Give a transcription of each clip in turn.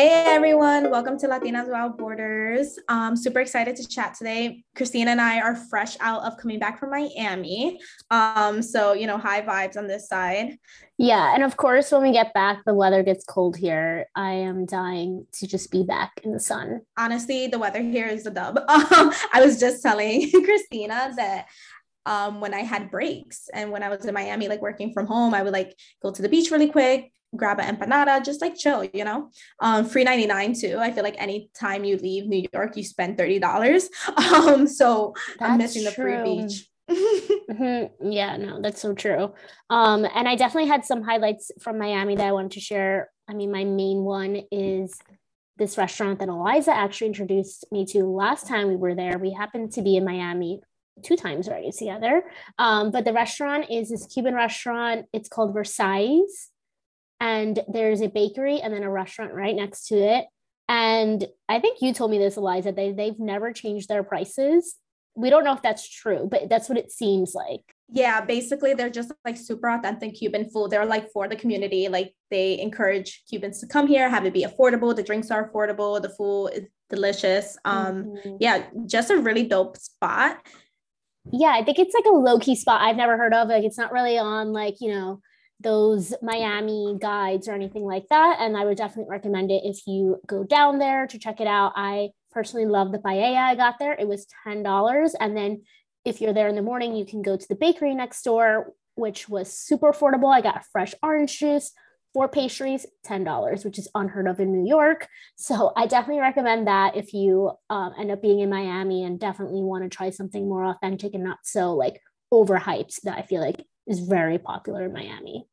Hey everyone, welcome to Latinas Without Borders. Um, super excited to chat today. Christina and I are fresh out of coming back from Miami. Um, so you know, high vibes on this side. Yeah, and of course, when we get back, the weather gets cold here. I am dying to just be back in the sun. Honestly, the weather here is a dub. Um, I was just telling Christina that um, when I had breaks and when I was in Miami, like working from home, I would like go to the beach really quick, grab an empanada, just like chill, you know. Um, free 99 too. I feel like anytime you leave New York, you spend $30. Um, so that's I'm missing the free beach. mm-hmm. Yeah, no, that's so true. Um, and I definitely had some highlights from Miami that I wanted to share. I mean, my main one is this restaurant that Eliza actually introduced me to last time we were there. We happened to be in Miami two times already together. Um, but the restaurant is this Cuban restaurant. It's called Versailles and there's a bakery and then a restaurant right next to it. And I think you told me this, Eliza, they, they've never changed their prices. We don't know if that's true, but that's what it seems like. Yeah, basically, they're just like super authentic Cuban food. They're like for the community. Like they encourage Cubans to come here, have it be affordable. The drinks are affordable. The food is delicious. Um, mm-hmm. yeah, just a really dope spot. Yeah, I think it's like a low key spot I've never heard of. Like it's not really on like, you know, those Miami guides or anything like that. And I would definitely recommend it if you go down there to check it out. I personally love the paella I got there. It was $10. And then if you're there in the morning, you can go to the bakery next door, which was super affordable. I got fresh orange juice, four pastries, $10, which is unheard of in New York. So I definitely recommend that if you um, end up being in Miami and definitely want to try something more authentic and not so like overhyped that I feel like is very popular in Miami.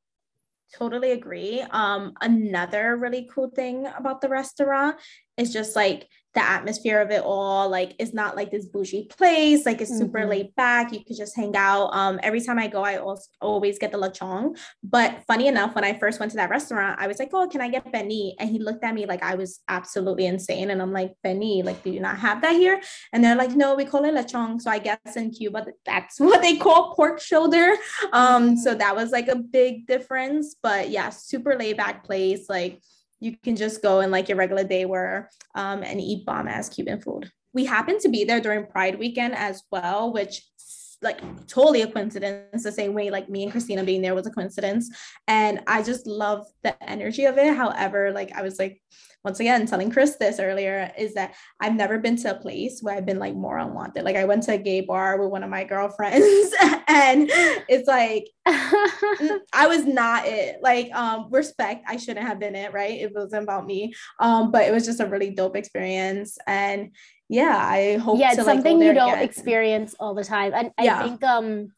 Totally agree. Um, another really cool thing about the restaurant is just like the atmosphere of it all like it's not like this bougie place like it's super mm-hmm. laid back you could just hang out. Um every time i go i also always get the lechon but funny enough when i first went to that restaurant i was like oh can i get pernil and he looked at me like i was absolutely insane. And i'm like pernil like do you not have that here? And they're like no we call it lechon so i guess in cuba that's what they call pork shoulder. Um so mm-hmm. that was like a big difference. But yeah super laid back place like you can just go in like your regular day where um, and eat bomb ass Cuban food. We happened to be there during Pride weekend as well, which like totally a coincidence the same way like me and Christina being there was a coincidence and I just love the energy of it however like I was like once again telling Chris this earlier is that I've never been to a place where I've been like more unwanted. Like I went to a gay bar with one of my girlfriends and it's like I was not it. Like um respect, I shouldn't have been it, right? It wasn't about me. Um, but it was just a really dope experience. And yeah, I hope yeah, it's something you don't again. experience all the time. And yeah. I think um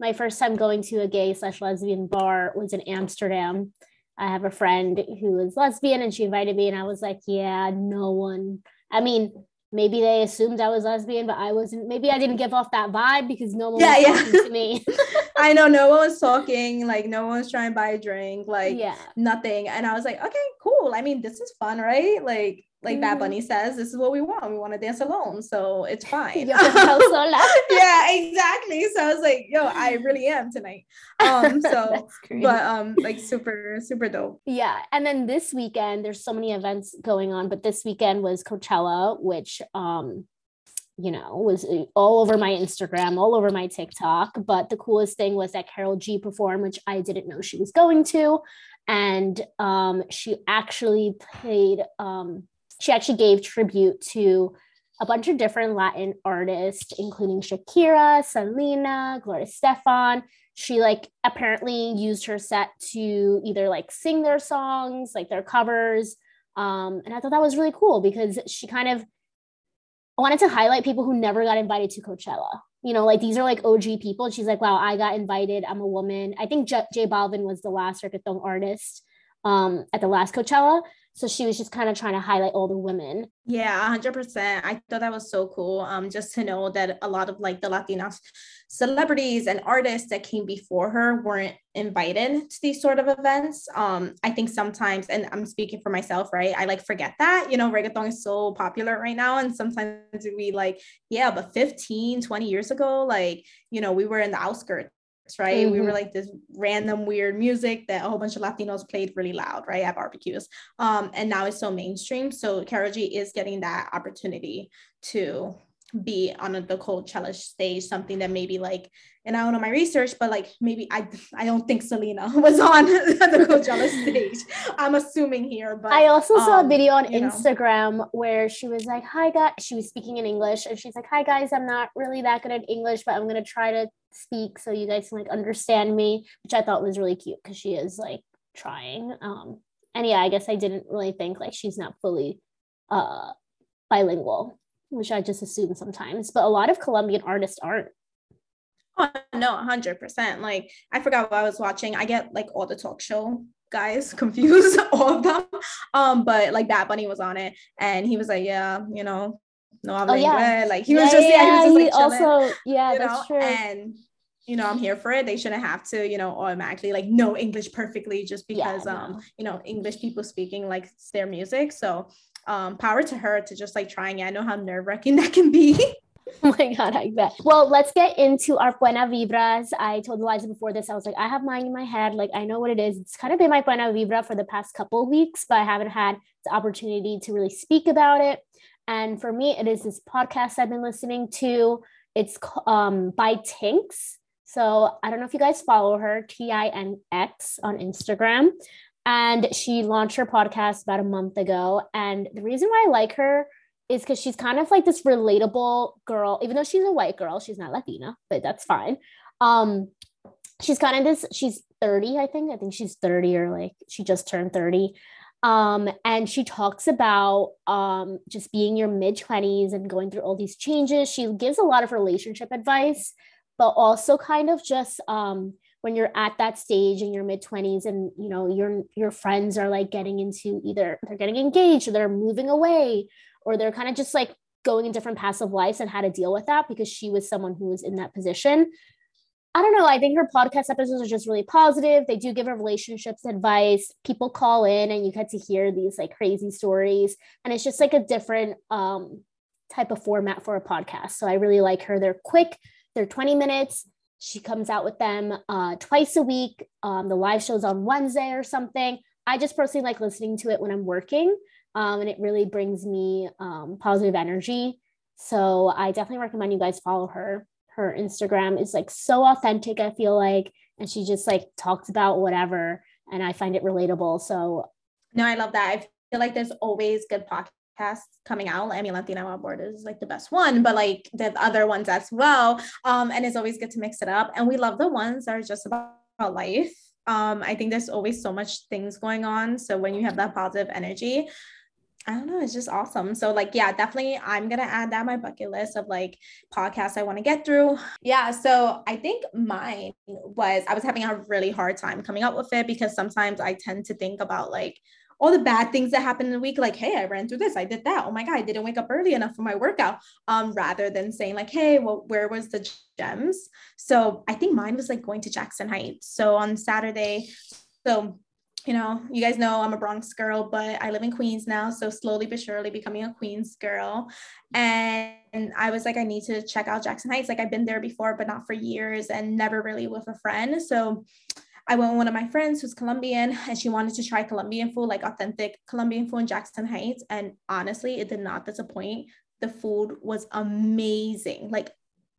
my first time going to a gay slash lesbian bar was in Amsterdam I have a friend who is lesbian and she invited me, and I was like, yeah, no one. I mean, maybe they assumed I was lesbian, but I wasn't. Maybe I didn't give off that vibe because no one yeah, was yeah. talking to me. I know no one was talking, like no one was trying to buy a drink, like yeah. nothing. And I was like, okay, cool. I mean, this is fun, right? Like like Bad Bunny mm-hmm. says, this is what we want. We want to dance alone. So it's fine. yeah, exactly. So I was like, yo, I really am tonight. Um, so but um like super, super dope. Yeah. And then this weekend, there's so many events going on, but this weekend was Coachella, which um you know, was uh, all over my Instagram, all over my TikTok. But the coolest thing was that Karol G performed, which I didn't know she was going to. And um, she actually played um, she actually gave tribute to a bunch of different Latin artists, including Shakira, Selena, Gloria Estefan. She like apparently used her set to either like sing their songs, like their covers. Um, and I thought that was really cool because she kind of wanted to highlight people who never got invited to Coachella. You know, like these are like OG people. She's like, wow, I got invited. I'm a woman. I think J, J Balvin was the last reggaeton artist um, at the last Coachella. So she was just kind of trying to highlight all the women. Yeah, 100%. I thought that was so cool. Um, just to know that a lot of like the Latinas celebrities and artists that came before her weren't invited to these sort of events. Um, I think sometimes, and I'm speaking for myself, right? I like forget that, you know, reggaeton is so popular right now. And sometimes we like, yeah, but 15, 20 years ago, like, you know, we were in the outskirts right? Mm-hmm. We were mm-hmm. like this random weird music that a whole bunch of Latinos played really loud, right? At barbecues. Um, and now it's so mainstream. So Karol G is getting that opportunity to be on a, the Coachella stage, something that maybe like, and I don't know my research, but like maybe I I don't think Selena was on the Coachella stage. I'm assuming here, but I also saw um, a video on Instagram know. where she was like, "Hi guys," she was speaking in English, and she's like, "Hi guys, I'm not really that good at English, but I'm gonna try to speak so you guys can like understand me," which I thought was really cute because she is like trying. Um, and yeah, I guess I didn't really think like she's not fully uh bilingual which I just assume sometimes, but a lot of Colombian artists aren't. Oh no, hundred percent. Like I forgot what I was watching. I get like all the talk show guys confused, all of them. Um, but like Bad Bunny was on it, and he was like, yeah, you know, no habla oh, yeah. Like he was just yeah, yeah, he was just like also yeah, that's know? true. And you know, I'm here for it. They shouldn't have to, you know, automatically like know English perfectly just because yeah, no. um, you know, English people speaking like their music. So um, power to her to just like trying it. I know how nerve wracking that can be. oh my god, I bet. Well, let's get into our buena vibras. I told Eliza before this, I was like, I have mine in my head. Like, I know what it is. It's kind of been my buena vibra for the past couple weeks, but I haven't had the opportunity to really speak about it. And for me, it is this podcast I've been listening to. It's um, by Tinx. So I don't know if you guys follow her, T I N X on Instagram. And she launched her podcast about a month ago. And the reason why I like her is because she's kind of like this relatable girl, even though she's a white girl, she's not Latina, but that's fine. Um, she's kind of this, she's 30, I think. I think she's 30 or like she just turned 30. Um, and she talks about um, just being your mid 20s and going through all these changes. She gives a lot of relationship advice, but also kind of just um, when you're at that stage in your mid 20s and you know your your friends are like getting into either they're getting engaged or they're moving away or they're kind of just like going in different paths of life and how to deal with that because she was someone who was in that position I don't know. I think her podcast episodes are just really positive. They do give her relationships advice. People call in and you get to hear these like crazy stories. And it's just like a different um, type of format for a podcast. So I really like her. They're quick, they're 20 minutes. She comes out with them uh, twice a week. Um, the live shows on Wednesday or something. I just personally like listening to it when I'm working, um, and it really brings me um, positive energy. So I definitely recommend you guys follow her. Her Instagram is like so authentic. I feel like, and she just like talks about whatever, and I find it relatable. So no, I love that. I feel like there's always good podcasts coming out. I mean, Latina on Board is like the best one, but like the other ones as well. Um, and it's always good to mix it up. And we love the ones that are just about life. Um, I think there's always so much things going on. So when you have that positive energy, I don't know, it's just awesome. So like yeah, definitely I'm going to add that my bucket list of like podcasts I want to get through. Yeah, so I think mine was I was having a really hard time coming up with it because sometimes I tend to think about like all the bad things that happened in the week like hey i ran through this i did that oh my god i didn't wake up early enough for my workout um rather than saying like hey well where was the gems so i think mine was like going to jackson heights so on saturday so you know, you guys know I'm a Bronx girl, but I live in Queens now. So slowly but surely becoming a Queens girl. And I was like, I need to check out Jackson Heights. Like I've been there before, but not for years and never really with a friend. So I went with one of my friends who's Colombian and she wanted to try Colombian food, like authentic Colombian food in Jackson Heights. And honestly, it did not disappoint. The food was amazing. Like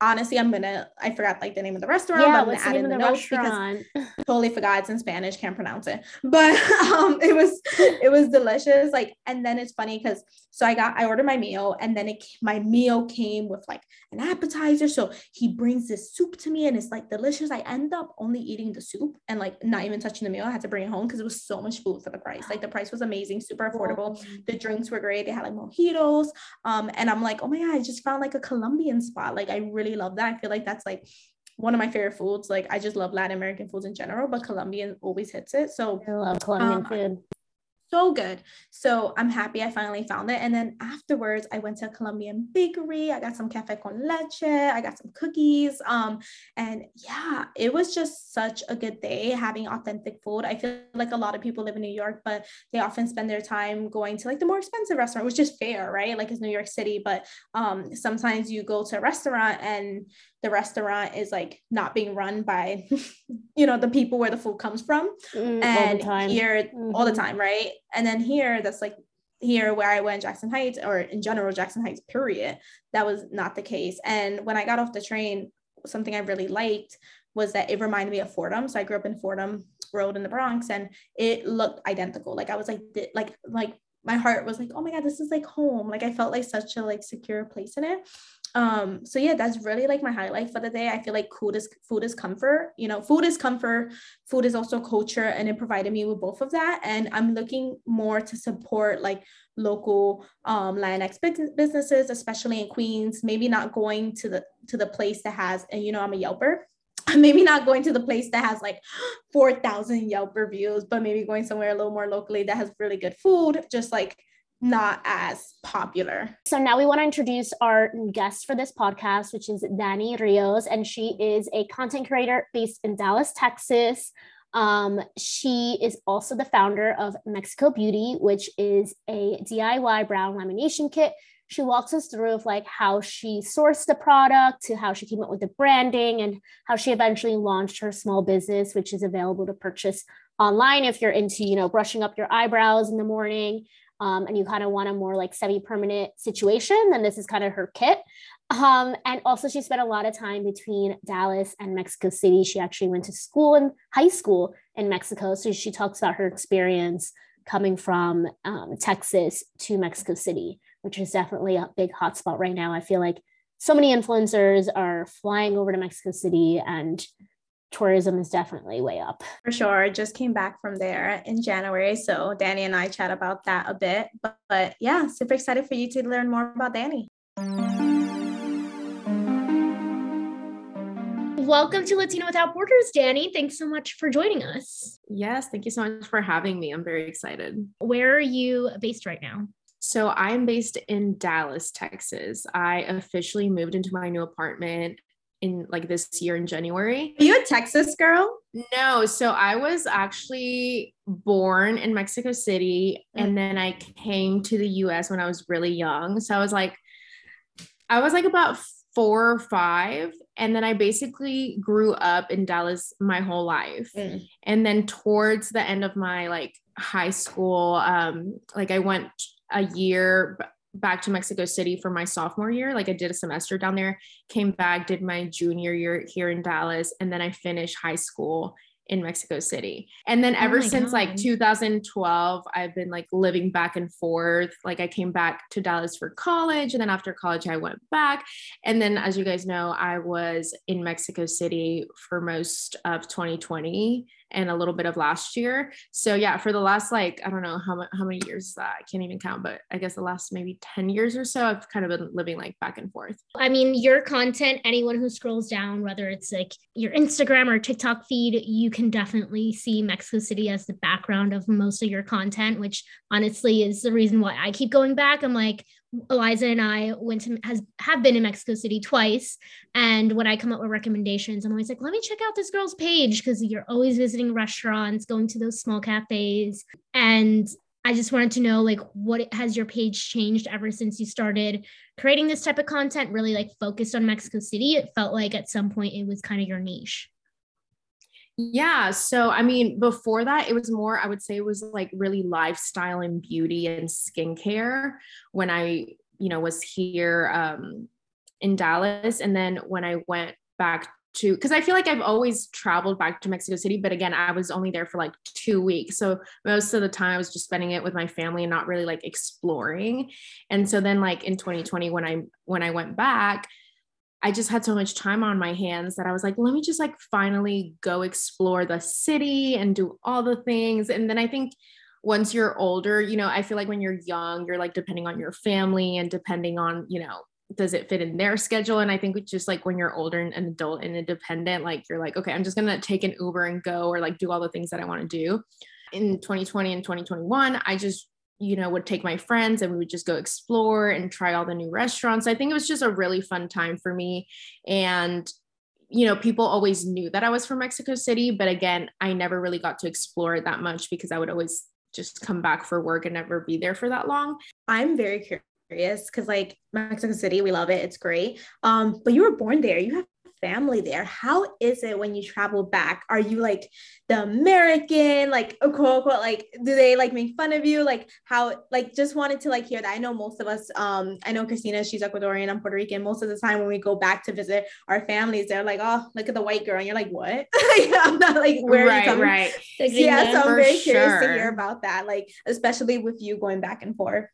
honestly, I'm gonna I forgot like the name of the restaurant, yeah, but I'm gonna add in the, the notes because totally forgot it's in Spanish, can't pronounce it. But um it was it was delicious. Like, and then it's funny because so I got I ordered my meal and then it my meal came with like an appetizer. So he brings this soup to me and it's like delicious. I end up only eating the soup and like not even touching the meal. I had to bring it home because it was so much food for the price. Like the price was amazing, super affordable. The drinks were great. They had like mojitos. Um, and I'm like, oh my god, I just found like a Colombian spot. Like I really really love that. I feel like that's like one of my favorite foods. Like I just love Latin American foods in general, but Colombian always hits it. So I love Colombian um, food so good. So I'm happy I finally found it. And then afterwards, I went to a Colombian bakery. I got some cafe con leche. I got some cookies. Um, and yeah, it was just such a good day having authentic food. I feel like a lot of people live in New York, but they often spend their time going to like the more expensive restaurant, which is fair, right? Like it's New York City, but um, sometimes you go to a restaurant and the restaurant is like not being run by you know the people where the food comes from. Mm, and all here mm-hmm. all the mm-hmm. time right? And then here that's like here where I went Jackson Heights or in general Jackson Heights period that was not the case. And when I got off the train something I really liked was that it reminded me of Fordham. So I grew up in Fordham Road in the Bronx and it looked identical. Like I was like like like my heart was like oh my god this is like home. Like I felt like such a like secure place in it um so yeah that's really like my highlight for the day. I feel like food is food is comfort you know food is comfort food is also culture and it provided me with both of that. And i'm looking more to support like local um Latinx businesses especially in queens maybe not going to the to the place that has and you know i'm a yelper. Maybe not going to the place that has like 4,000 Yelp reviews, but maybe going somewhere a little more locally that has really good food, just like not as popular. So now we want to introduce our guest for this podcast, which is Dani Rios, and she is a content creator based in Dallas, Texas. Um, she is also the founder of Mexico Beauty, which is a DIY brow lamination kit. She walks us through of like how she sourced the product to how she came up with the branding and how she eventually launched her small business, which is available to purchase online if you're into, you know, brushing up your eyebrows in the morning um, and you kind of want a more like semi-permanent situation, then this is kind of her kit. Um, and also she spent a lot of time between Dallas and Mexico City. She actually went to school in high school in Mexico. So she talks about her experience coming from um, Texas to Mexico City, which is definitely a big hotspot right now. I feel like so many influencers are flying over to Mexico City and tourism is definitely way up. For sure. Just came back from there in January. So Danny and I chat about that a bit. But, but yeah, super excited for you to learn more about Danny. Welcome to Latino Without Borders, Danny. Thanks so much for joining us. Yes, thank you so much for having me. I'm very excited. Where are you based right now? So I'm based in Dallas, Texas. I officially moved into my new apartment in like this year in January. Are you a Texas girl? No. So I was actually born in Mexico City mm. and then I came to the US when I was really young. So I was like, I was like about four or five. And then I basically grew up in Dallas my whole life. Mm. And then towards the end of my like high school, um, like I went a year back to Mexico City for my sophomore year. Like I did a semester down there, came back, did my junior year here in Dallas, and then I finished high school in Mexico City. And then oh ever oh since God. like 2012, I've been like living back and forth. Like I came back to Dallas for college and then after college I went back. And then as you guys know, I was in Mexico City for most of 2020 and a little bit of last year. So yeah, for the last like I don't know how how many years that I can't even count, but I guess the last maybe 10 years or so I've kind of been living like back and forth. I mean, your content, anyone who scrolls down whether it's like your Instagram or TikTok feed, you can definitely see Mexico City as the background of most of your content, which honestly is the reason why I keep going back. I'm like, Eliza and I went to has have been in Mexico City twice, and when I come up with recommendations, I'm always like, let me check out this girl's page because you're always visiting restaurants, going to those small cafes, and I just wanted to know like what has your page changed ever since you started creating this type of content, really like focused on Mexico City. It felt like at some point it was kind of your niche. Yeah. So, I mean, before that, it was more, I would say it was like really lifestyle and beauty and skincare when I, you know, was here um, in Dallas. And then when I went back to, because I feel like I've always traveled back to Mexico City, but again, I was only there for like two weeks. So most of the time I was just spending it with my family and not really like exploring. And so then, like in 2020, when I, when I went back, I just had so much time on my hands that I was like, let me just like finally go explore the city and do all the things. And then I think once you're older, you know, I feel like when you're young, you're like depending on your family and depending on, you know, does it fit in their schedule? And I think it's just like when you're older and an adult and independent, like you're like, okay, I'm just gonna take an Uber and go or like do all the things that I want to do. In 2020 and 2021, I just you know, would take my friends and we would just go explore and try all the new restaurants. I think it was just a really fun time for me. And, you know, people always knew that I was from Mexico City, but again, I never really got to explore it that much because I would always just come back for work and never be there for that long. I'm very curious because like Mexico City, we love it. It's great. Um, but you were born there. You have family there. How is it when you travel back? Are you like the American, like quote unquote, like do they like make fun of you? Like how like just wanted to like hear that. I know most of us, um, I know Christina, she's Ecuadorian, I'm Puerto Rican. Most of the time when we go back to visit our families, they're like, oh, look at the white girl. And you're like, what? I'm not like where right, you right. yeah, so I'm very curious to hear about that, like especially with you going back and forth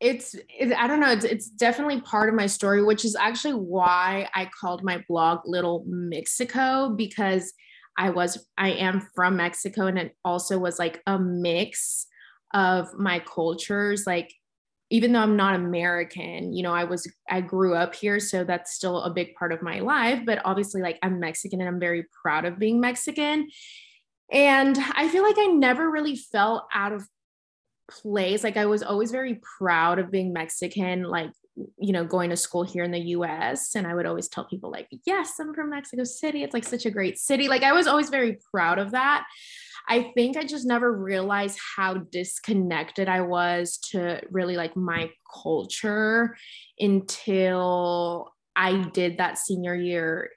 it's it, i don't know it's, it's definitely part of my story which is actually why i called my blog little mexico because i was i am from mexico and it also was like a mix of my cultures. Like even though i'm not american you know i was i grew up here so that's still a big part of my life but obviously like i'm mexican and i'm very proud of being mexican. And i feel like i never really felt out of place. Like I was always very proud of being Mexican, like, you know, going to school here in the US. And I would always tell people, like, yes, I'm from Mexico City. It's like such a great city. Like I was always very proud of that. I think I just never realized how disconnected I was to really like my culture until I did that senior year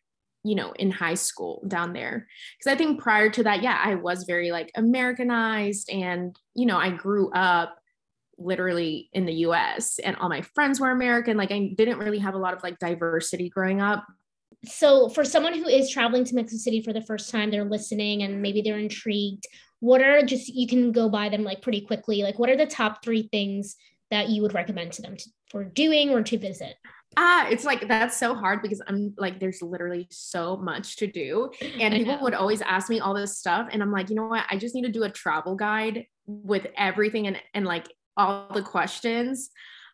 you know in high school down there. Because i think prior to that yeah i was very like americanized and you know i grew up literally in the us and all my friends were american. Like i didn't really have a lot of like diversity growing up. So for someone who is traveling to mexico city for the first time they're listening and maybe they're intrigued what are just you can go by them like pretty quickly. Like what are the top three things that you would recommend to them to, for doing or to visit ah it's like that's so hard because i'm like there's literally so much to do and people would always ask me all this stuff and i'm like you know what? I just need to do a travel guide with everything and and like all the questions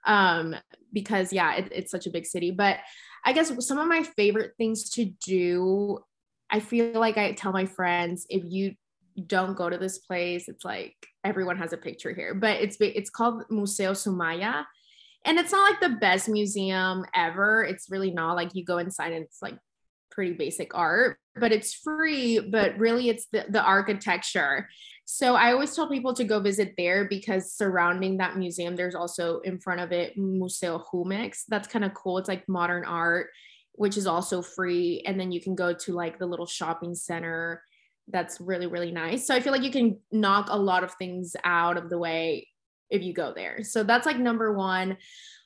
um because yeah it, it's such a big city but i guess some of my favorite things to do i feel like i tell my friends if you don't go to this place it's like everyone has a picture here but it's it's called Museo Soumaya and it's not like the best museum ever. It's really not like you go inside and it's like pretty basic art, but it's free. But really, it's the, the architecture. So I always tell people to go visit there because surrounding that museum, there's also in front of it Museo Jumex. That's kind of cool. It's like modern art, which is also free. And then you can go to like the little shopping center. That's really, really nice. So I feel like you can knock a lot of things out of the way if you go there. So that's like number one.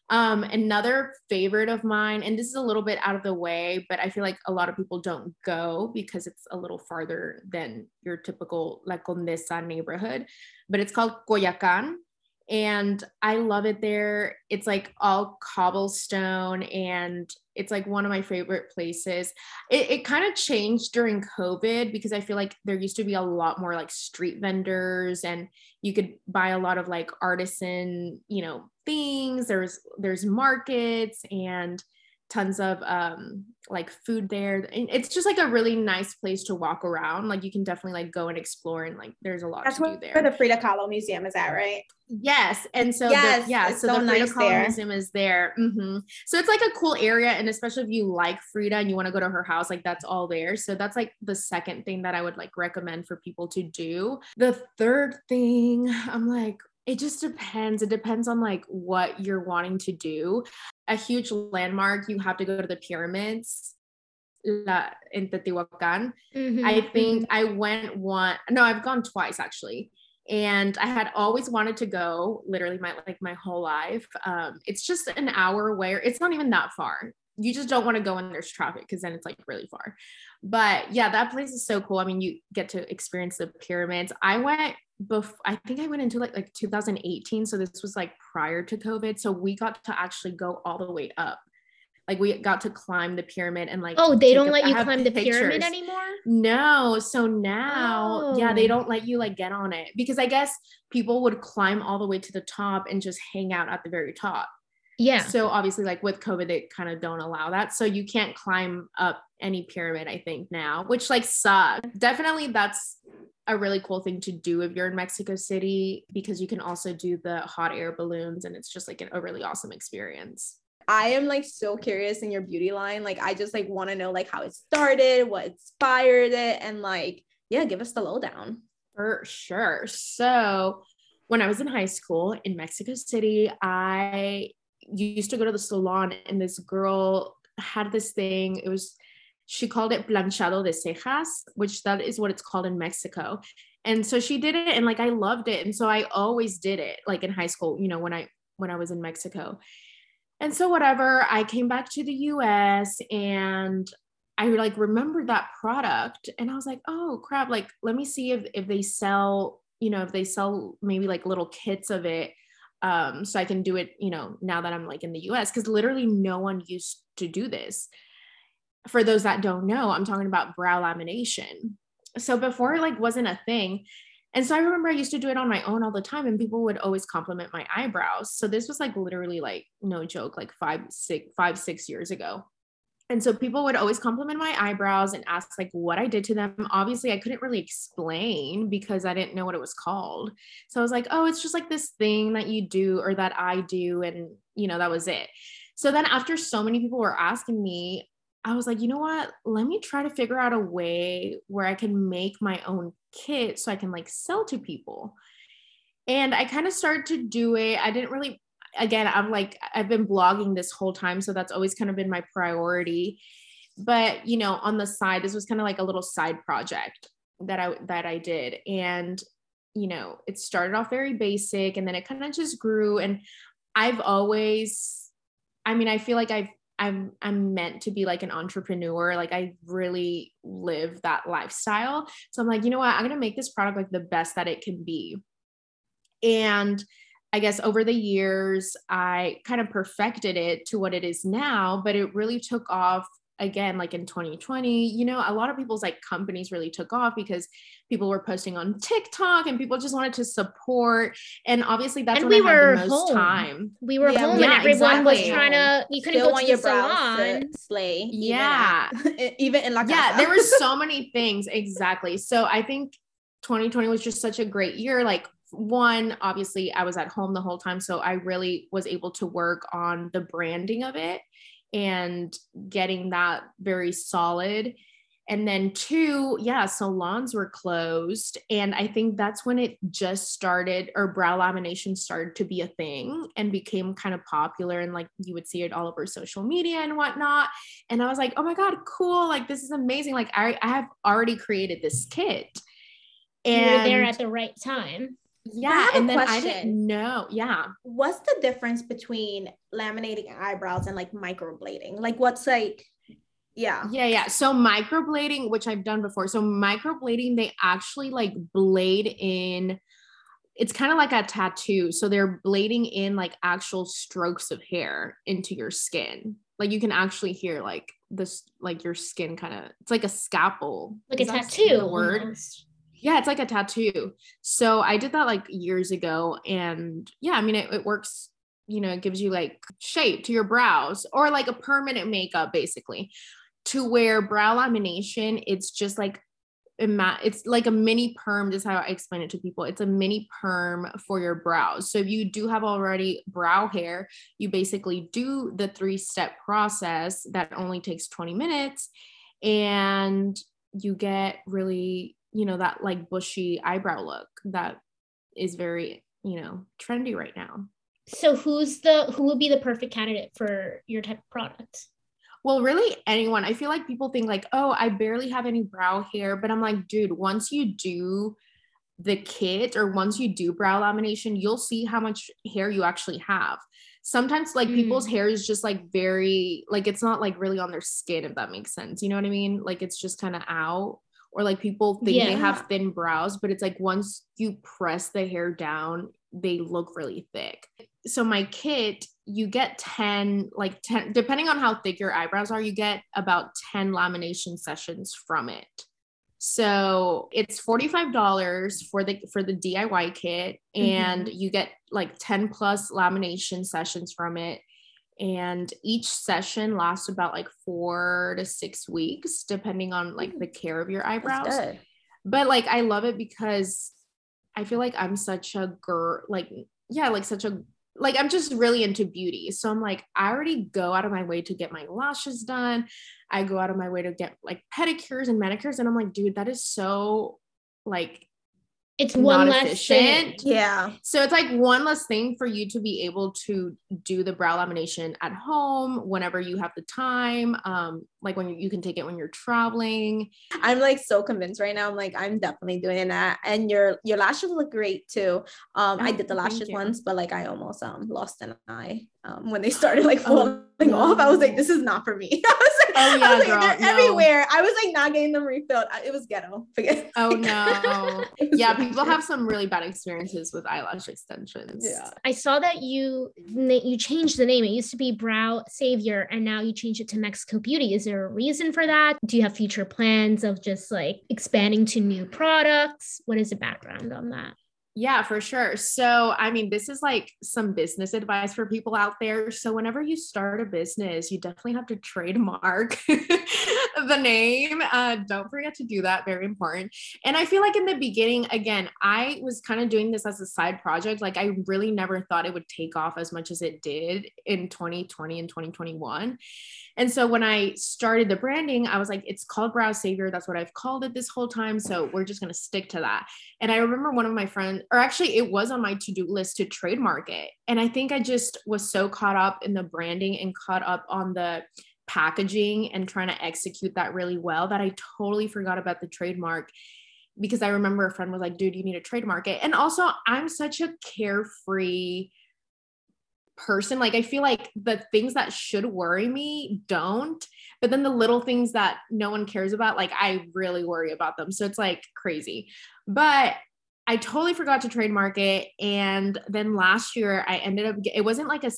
Um, another favorite of mine, and this is a little bit out of the way, but I feel like a lot of people don't go because it's a little farther than your typical La Condesa neighborhood, but it's called Coyoacán and I love it there. It's like all cobblestone and it's like one of my favorite places. It, it kind of changed during COVID because I feel like there used to be a lot more like street vendors and you could buy a lot of like artisan, you know, things. There's there's markets and tons of um like food there. It's just like a really nice place to walk around. Like you can definitely like go and explore and like there's a lot That's to do there. where the Frida Kahlo Museum is at right? Yes and so yes, the, yeah so, so, the nice Frida Kahlo there. Museum is there. Mm-hmm. so it's like a cool area and especially if you like Frida and you want to go to her house like that's all there. So that's like the second thing that I would like recommend for people to do. The third thing I'm like it just depends. It depends on like what you're wanting to do. A huge landmark, you have to go to the pyramids. La, in Teotihuacan. Mm-hmm, I think mm-hmm. I went one, no, I've gone twice actually. And I had always wanted to go literally my like my whole life. Um, it's just an hour away, it's not even that far. You just don't want to go when there's traffic because then it's like really far. But yeah, that place is so cool. I mean, you get to experience the pyramids. I went before I think I went into like like 2018 so this was like prior to covid so we got to actually go all the way up like we got to climb the pyramid and like oh they don't a, let you climb the pyramid anymore no so now oh. yeah they oh. don't let you like get on it because i guess people would climb all the way to the top and just hang out at the very top yeah so obviously like with covid they kind of don't allow that so you can't climb up any pyramid i think now which like sucks definitely that's a really cool thing to do if you're in Mexico City because you can also do the hot air balloons and it's just like a really awesome experience. I am like so curious in your beauty line. Like I just like want to know like how it started, what inspired it and like yeah, give us the lowdown. For sure. So, when I was in high school in Mexico City, I used to go to the salon and this girl had this thing. It was she called it planchado de cejas, which that is what it's called in Mexico. And so she did it and like I loved it. And so I always did it like in high school, you know, when I when I was in Mexico. And so whatever, I came back to the US and I like remembered that product and I was like, oh crap, like let me see if if they sell, you know, if they sell maybe like little kits of it. Um, so I can do it, you know, now that I'm like in the US, because literally no one used to do this. For those that don't know, I'm talking about brow lamination. So before like wasn't a thing. And so I remember I used to do it on my own all the time, and people would always compliment my eyebrows. So this was like literally like no joke, like five, six, five, six years ago. And so people would always compliment my eyebrows and ask like what I did to them. Obviously, I couldn't really explain because I didn't know what it was called. So I was like, oh, it's just like this thing that you do or that I do. And, you know, that was it. So then after so many people were asking me, I was like, you know what? Let me try to figure out a way where I can make my own kit so I can like sell to people. And I kind of started to do it. I didn't really again, I'm like, I've been blogging this whole time. So that's always kind of been my priority. But, you know, on the side, this was kind of like a little side project that I, that I did. And, you know, it started off very basic and then it kind of just grew. And I've always, I mean, I feel like I've, I'm I'm meant to be like an entrepreneur. Like I really live that lifestyle. So I'm like, you know what? I'm gonna make this product like the best that it can be. And I guess over the years, I kind of perfected it to what it is now, but it really took off again, like in 2020. You know, a lot of people's like companies really took off because people were posting on TikTok and people just wanted to support. And obviously, that's and when we I were had the most home. time. We were yeah, home yeah, and everyone exactly. was trying to, you couldn't Still go to your salon. Slay. Yeah. Even in La Casa. Yeah, there were so many things. Exactly. So I think 2020 was just such a great year. Like one, obviously, I was at home the whole time. So I really was able to work on the branding of it and getting that very solid. And then two, yeah, salons were closed. And I think that's when it just started, or brow lamination started to be a thing and became kind of popular. And like you would see it all over social media and whatnot. And I was like, oh my God, cool. Like this is amazing. Like I, I have already created this kit. And you were there at the right time yeah and then question. i didn't know yeah. What's the difference between laminating eyebrows and like microblading? Like what's like yeah. Yeah yeah. So microblading which i've done before so microblading they actually like blade in it's kind of like a tattoo so they're blading in like actual strokes of hair into your skin. Like you can actually hear like this like your skin kind of it's like a scalpel. Like Is a tattoo word? almost. Yeah, it's like a tattoo. So I did that like years ago. And yeah, I mean, it, it works, you know, it gives you like shape to your brows or like a permanent makeup basically. To where brow lamination, it's just like it's like a mini perm. This is how I explain it to people. It's a mini perm for your brows. So if you do have already brow hair, you basically do the three step process that only takes 20 minutes and you get really you know that like bushy eyebrow look that is very you know trendy right now. So who's the who would be the perfect candidate for your type of product? Well really anyone. I feel like people think like oh i barely have any brow hair but i'm like dude once you do the kit or once you do brow lamination you'll see how much hair you actually have. Sometimes like mm. people's hair is just like very like it's not like really on their skin if that makes sense. You know what i mean? Like it's just kind of out or like people think yeah. they have thin brows, but it's like once you press the hair down, they look really thick. So my kit, you get 10, like 10, depending on how thick your eyebrows are, you get about 10 lamination sessions from it. So it's $45 for the for the DIY kit and mm-hmm. you get like 10 plus lamination sessions from it and each session lasts about like four to six weeks depending on like the care of your eyebrows. but like i love it because i feel like i'm such a girl like yeah like such a like i'm just really into beauty. So i'm like i already go out of my way to get my lashes done. I go out of my way to get like pedicures and manicures and i'm like dude that is so like it's one less efficient. Thing. Yeah. So it's like one less thing for you to be able to do the brow lamination at home whenever you have the time. Um, like when you, you can take it when you're traveling. I'm like so convinced right now. I'm like, I'm definitely doing that. And your your lashes look great too. Um, oh, I did the lashes once, but like I almost um lost an eye um when they started like oh, falling oh, off. I was like, this is not for me. I was like, oh, yeah, I was like, girl, they're no. everywhere. I was like not getting them refilled. It was ghetto. Forget. Oh no. yeah, people have some really bad experiences with eyelash extensions. Yeah. I saw that you you changed the name. It used to be Brow Savior, and now you changed it to Mexico Beauty. Is there a reason for that? Do you have future plans of just like expanding to new products? What is the background on that? Yeah, for sure. So, I mean, this is like some business advice for people out there. So, whenever you start a business, you definitely have to trademark the name. Uh, don't forget to do that. Very important. And I feel like in the beginning, again, I was kind of doing this as a side project. Like, I really never thought it would take off as much as it did in 2020 and 2021. And so when I started the branding, I was like, it's called Brow Savior. That's what I've called it this whole time. So we're just going to stick to that. And I remember one of my friends, or actually, it was on my to do list to trademark it. And I think I just was so caught up in the branding and caught up on the packaging and trying to execute that really well that I totally forgot about the trademark because I remember a friend was like, dude, you need to trademark it. And also, I'm such a carefree, person. Like I feel like the things that should worry me don't, but then the little things that no one cares about, like I really worry about them. So it's like crazy. But I totally forgot to trademark it. And then last year I ended up, it wasn't like a,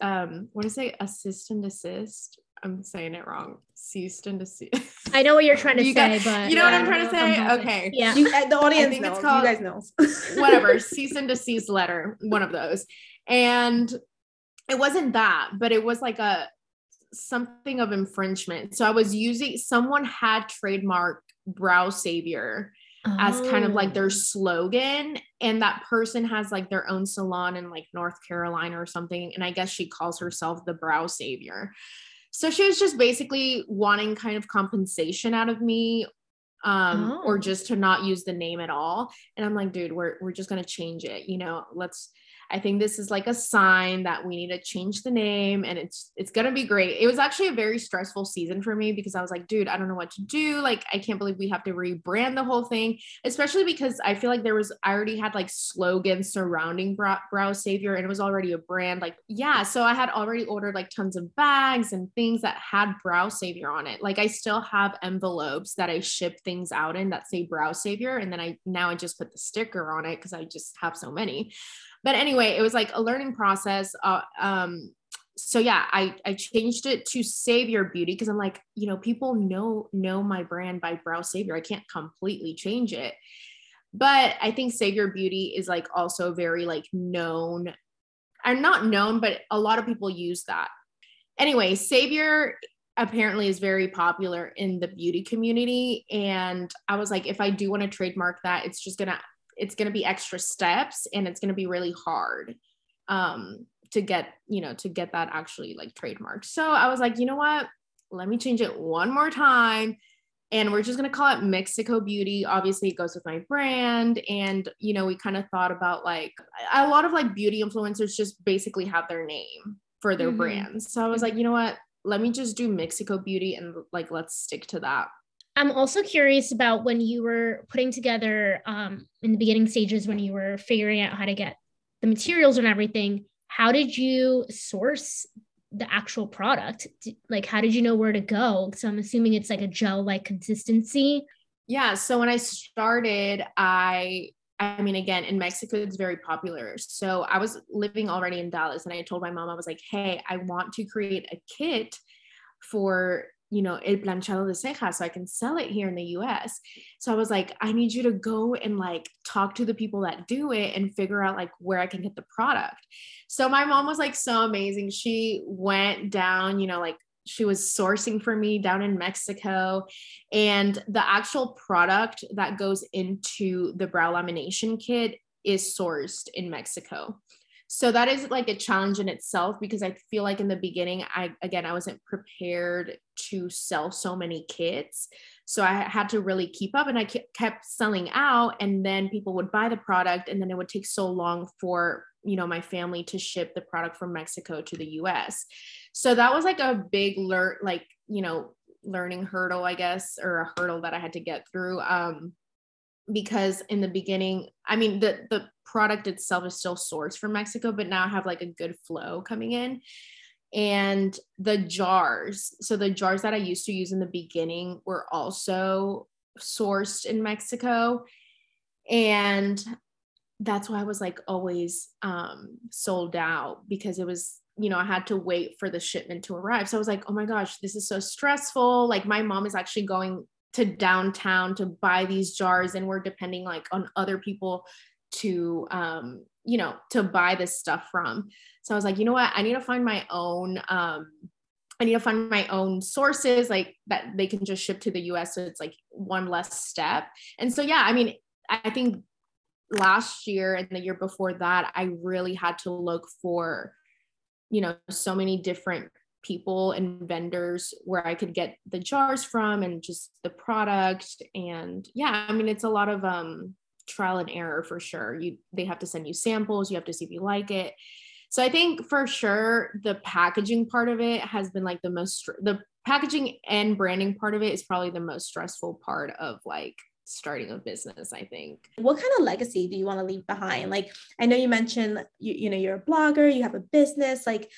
um, what is it? Assist and assist. I'm saying it wrong. Ceased and desist. I know what you're trying to you say, got, but you know yeah, what I'm trying to say. Okay. Yeah. You, the audience knows. It's called, you guys know. whatever. Cease and desist letter. One of those. And it wasn't that, but it was like a something of infringement. So I was using someone had trademarked brow savior oh. as kind of like their oh. slogan and that person has like their own salon in like North Carolina or something and I guess she calls herself the brow savior. So she was just basically wanting kind of compensation out of me um oh. or just to not use the name at all and I'm like dude we're we're just going to change it you know let's I think this is like a sign that we need to change the name and it's it's going to be great. It was actually a very stressful season for me because I was like, dude, I don't know what to do. Like I can't believe we have to rebrand the whole thing, especially because I feel like there was I already had like slogans surrounding Brow, Brow Savior and it was already a brand like yeah, so I had already ordered like tons of bags and things that had Brow Savior on it. Like I still have envelopes that I ship things out in that say Brow Savior and then I now I just put the sticker on it cuz I just have so many but anyway it was like a learning process uh, um so yeah i i changed it to savior beauty because i'm like you know people know know my brand by brow savior. I can't completely change it. But i think savior beauty is like also very like known. I'm not known but a lot of people use that. Anyway savior apparently is very popular in the beauty community and i was like if i do want to trademark that it's just gonna it's going to be extra steps and it's going to be really hard um, to get you know to get that actually like trademarked. So i was like you know what? Let me change it one more time. And we're just going to call it mexico beauty. Obviously it goes with my brand and you know we kind of thought about like a lot of like beauty influencers just basically have their name for their mm-hmm. brands so i was like you know what? Let me just do mexico beauty and like let's stick to that I'm also curious about when you were putting together um, in the beginning stages when you were figuring out how to get the materials and everything. How did you source the actual product? Like, how did you know where to go? So I'm assuming it's like a gel like consistency. Yeah. So when I started, I I mean, again, in Mexico, it's very popular. So I was living already in Dallas and I told my mom, I was like, hey, I want to create a kit for you know, el planchado de cejas so I can sell it here in the US. So I was like, I need you to go and like talk to the people that do it and figure out like where I can get the product. So my mom was like so amazing. She went down, you know, like she was sourcing for me down in Mexico. And the actual product that goes into the brow lamination kit is sourced in Mexico so that is like a challenge in itself because i feel like in the beginning i again i wasn't prepared to sell so many kits so i had to really keep up and i kept selling out and then people would buy the product and then it would take so long for you know my family to ship the product from mexico to the us so that was like a big learn like you know learning hurdle, I guess, or a hurdle that I had to get through. Um, because in the beginning, I mean, the the product itself is still sourced from Mexico, but now I have like a good flow coming in. And the jars, so the jars that I used to use in the beginning were also sourced in Mexico. And that's why I was like always um, sold out because it was, you know, I had to wait for the shipment to arrive. So I was like, oh my gosh, this is so stressful. Like my mom is actually going to downtown to buy these jars and we're depending like on other people to um you know to buy this stuff from. So i was like you know what? I need to find my own um i need to find my own sources like that they can just ship to the us so it's like one less step. And so yeah i mean i think last year and the year before that i really had to look for you know so many different people and vendors where I could get the jars from and just the product. And yeah, I mean, it's a lot of um, trial and error for sure. You they have to send you samples, you have to see if you like it. So I think for sure the packaging part of it has been like the most the packaging and branding part of it is probably the most stressful part of like starting a business i think what kind of legacy do you want to leave behind like i know you mentioned you, you know you're a blogger you have a business like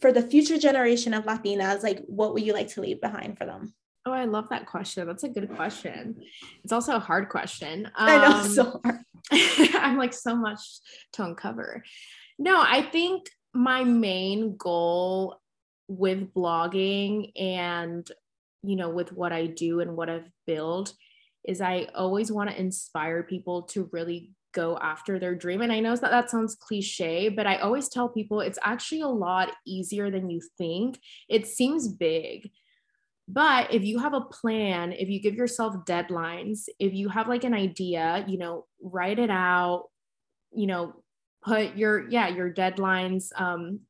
for the future generation of Latinas, like what would you like to leave behind for them? Oh, I love that question. That's a good question. It's also a hard question. Um, I know, um, so hard. I'm like so much to uncover. No, I think my main goal with blogging and you know with what I do and what I've built is I always want to inspire people to really go after their dream. And I know that that sounds cliche, but I always tell people it's actually a lot easier than you think. It seems big. But if you have a plan, if you give yourself deadlines, if you have like an idea, you know, write it out, you know, put your, yeah, your deadlines, um,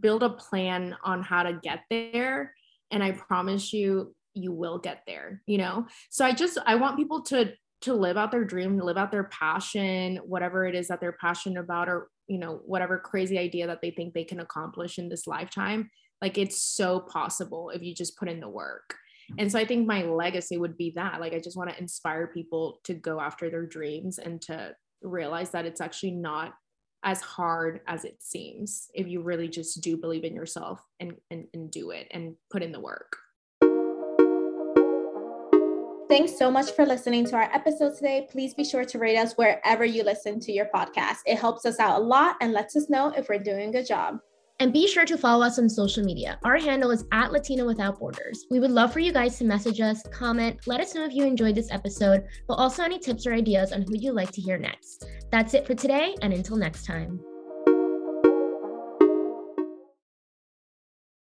build a plan on how to get there. And I promise you, you will get there, you know? So I just, I want people to to live out their dream, live out their passion, whatever it is that they're passionate about, or, you know, whatever crazy idea that they think they can accomplish in this lifetime. Like it's so possible if you just put in the work. And so I think my legacy would be that. Like, I just want to inspire people to go after their dreams and to realize that it's actually not as hard as it seems if you really just do believe in yourself and, and, and do it and put in the work. Thanks so much for listening to our episode today. Please be sure to rate us wherever you listen to your podcast. It helps us out a lot and lets us know if we're doing a good job. And be sure to follow us on social media. Our handle is at Latina Without Borders. We would love for you guys to message us, comment, let us know if you enjoyed this episode, but also any tips or ideas on who you'd like to hear next. That's it for today, and until next time.